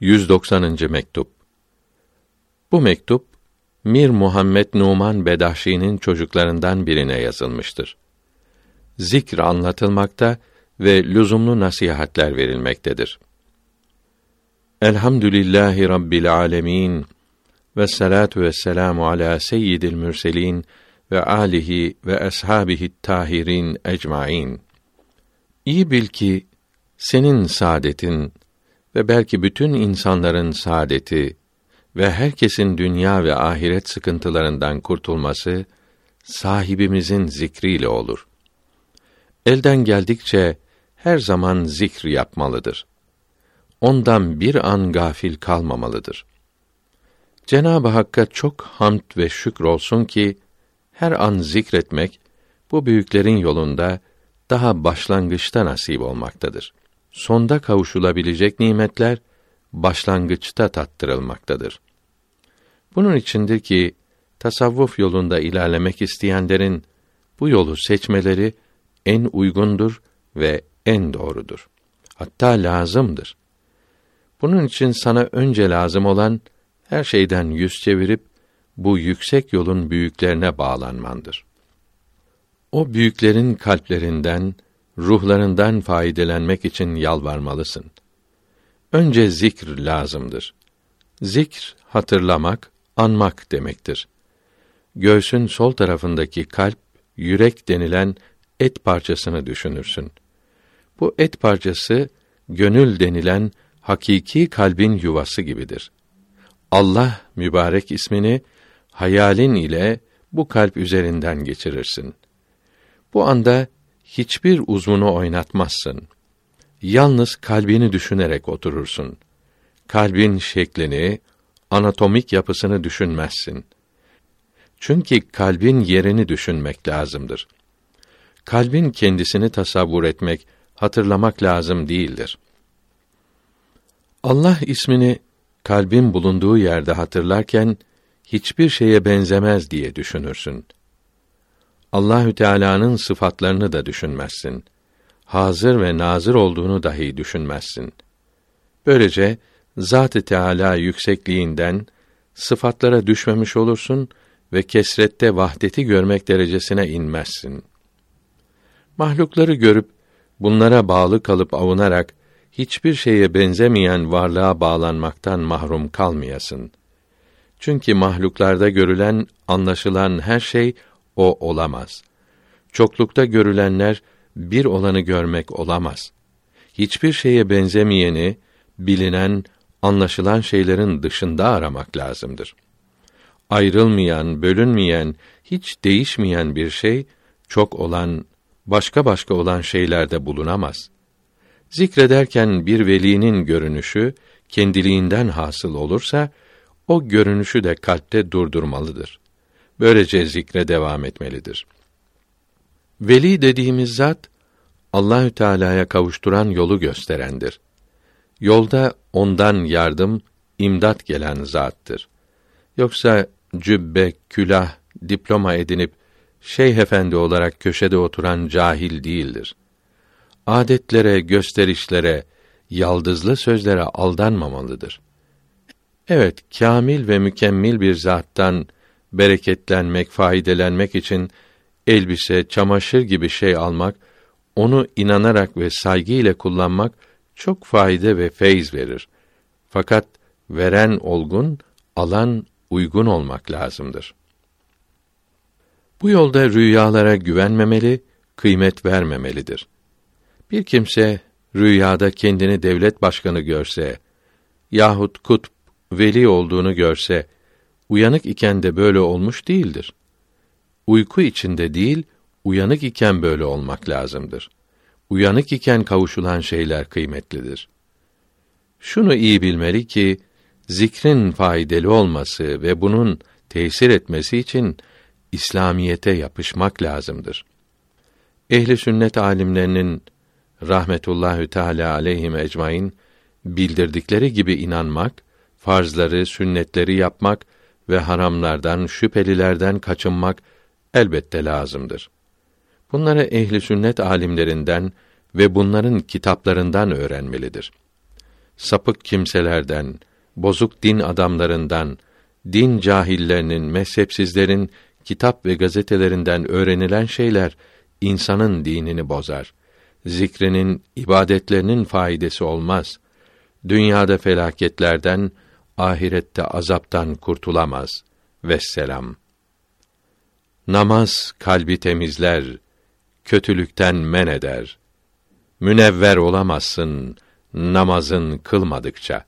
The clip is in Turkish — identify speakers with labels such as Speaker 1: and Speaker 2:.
Speaker 1: 190. mektup. Bu mektup Mir Muhammed Numan Bedahşi'nin çocuklarından birine yazılmıştır. Zikr anlatılmakta ve lüzumlu nasihatler verilmektedir. Elhamdülillahi Rabbil alemin ve salatu ve selamu ala seyyidil mürselin ve alihi ve ashabihi tahirin ecmaîn. İyi bil ki senin saadetin ve belki bütün insanların saadeti ve herkesin dünya ve ahiret sıkıntılarından kurtulması sahibimizin zikriyle olur. Elden geldikçe her zaman zikr yapmalıdır. Ondan bir an gafil kalmamalıdır. Cenab-ı Hakk'a çok hamd ve şükür olsun ki her an zikretmek bu büyüklerin yolunda daha başlangıçta nasip olmaktadır. Sonda kavuşulabilecek nimetler başlangıçta tattırılmaktadır. Bunun içindir ki tasavvuf yolunda ilerlemek isteyenlerin bu yolu seçmeleri en uygundur ve en doğrudur. Hatta lazımdır. Bunun için sana önce lazım olan her şeyden yüz çevirip bu yüksek yolun büyüklerine bağlanmandır. O büyüklerin kalplerinden, ruhlarından faydelenmek için yalvarmalısın. Önce zikr lazımdır. Zikr hatırlamak, anmak demektir. Göğsün sol tarafındaki kalp, yürek denilen et parçasını düşünürsün. Bu et parçası gönül denilen hakiki kalbin yuvası gibidir. Allah mübarek ismini hayalin ile bu kalp üzerinden geçirirsin. Bu anda hiçbir uzvunu oynatmazsın. Yalnız kalbini düşünerek oturursun. Kalbin şeklini, anatomik yapısını düşünmezsin. Çünkü kalbin yerini düşünmek lazımdır. Kalbin kendisini tasavvur etmek, hatırlamak lazım değildir. Allah ismini kalbin bulunduğu yerde hatırlarken hiçbir şeye benzemez diye düşünürsün. Allahü Teala'nın sıfatlarını da düşünmezsin. Hazır ve nazır olduğunu dahi düşünmezsin. Böylece Zat-ı Teala yüksekliğinden sıfatlara düşmemiş olursun ve kesrette vahdeti görmek derecesine inmezsin. Mahlukları görüp bunlara bağlı kalıp avunarak hiçbir şeye benzemeyen varlığa bağlanmaktan mahrum kalmayasın. Çünkü mahluklarda görülen, anlaşılan her şey o olamaz. Çoklukta görülenler bir olanı görmek olamaz. Hiçbir şeye benzemeyeni, bilinen, anlaşılan şeylerin dışında aramak lazımdır. Ayrılmayan, bölünmeyen, hiç değişmeyen bir şey çok olan, başka başka olan şeylerde bulunamaz. Zikrederken bir velinin görünüşü kendiliğinden hasıl olursa o görünüşü de kalpte durdurmalıdır. Böylece zikre devam etmelidir. Veli dediğimiz zat Allahü Teala'ya kavuşturan yolu gösterendir. Yolda ondan yardım, imdat gelen zattır. Yoksa cübbe, külah, diploma edinip şeyh efendi olarak köşede oturan cahil değildir. Adetlere, gösterişlere, yaldızlı sözlere aldanmamalıdır. Evet, kamil ve mükemmel bir zattan bereketlenmek, faydelenmek için elbise, çamaşır gibi şey almak, onu inanarak ve saygı ile kullanmak çok fayda ve feyz verir. Fakat veren olgun, alan uygun olmak lazımdır. Bu yolda rüyalara güvenmemeli, kıymet vermemelidir. Bir kimse rüyada kendini devlet başkanı görse yahut kutb veli olduğunu görse uyanık iken de böyle olmuş değildir. Uyku içinde değil, uyanık iken böyle olmak lazımdır. Uyanık iken kavuşulan şeyler kıymetlidir. Şunu iyi bilmeli ki zikrin faydalı olması ve bunun tesir etmesi için İslamiyete yapışmak lazımdır. Ehli sünnet alimlerinin rahmetullahü teala aleyhim ecmaîn bildirdikleri gibi inanmak, farzları, sünnetleri yapmak ve haramlardan, şüphelilerden kaçınmak elbette lazımdır. Bunları ehli sünnet alimlerinden ve bunların kitaplarından öğrenmelidir. sapık kimselerden, bozuk din adamlarından, din cahillerinin, mezhepsizlerin kitap ve gazetelerinden öğrenilen şeyler insanın dinini bozar. Zikrinin, ibadetlerinin faydası olmaz. Dünyada felaketlerden, ahirette azaptan kurtulamaz. Vesselam. Namaz kalbi temizler, kötülükten men eder. Münevver olamazsın namazın kılmadıkça.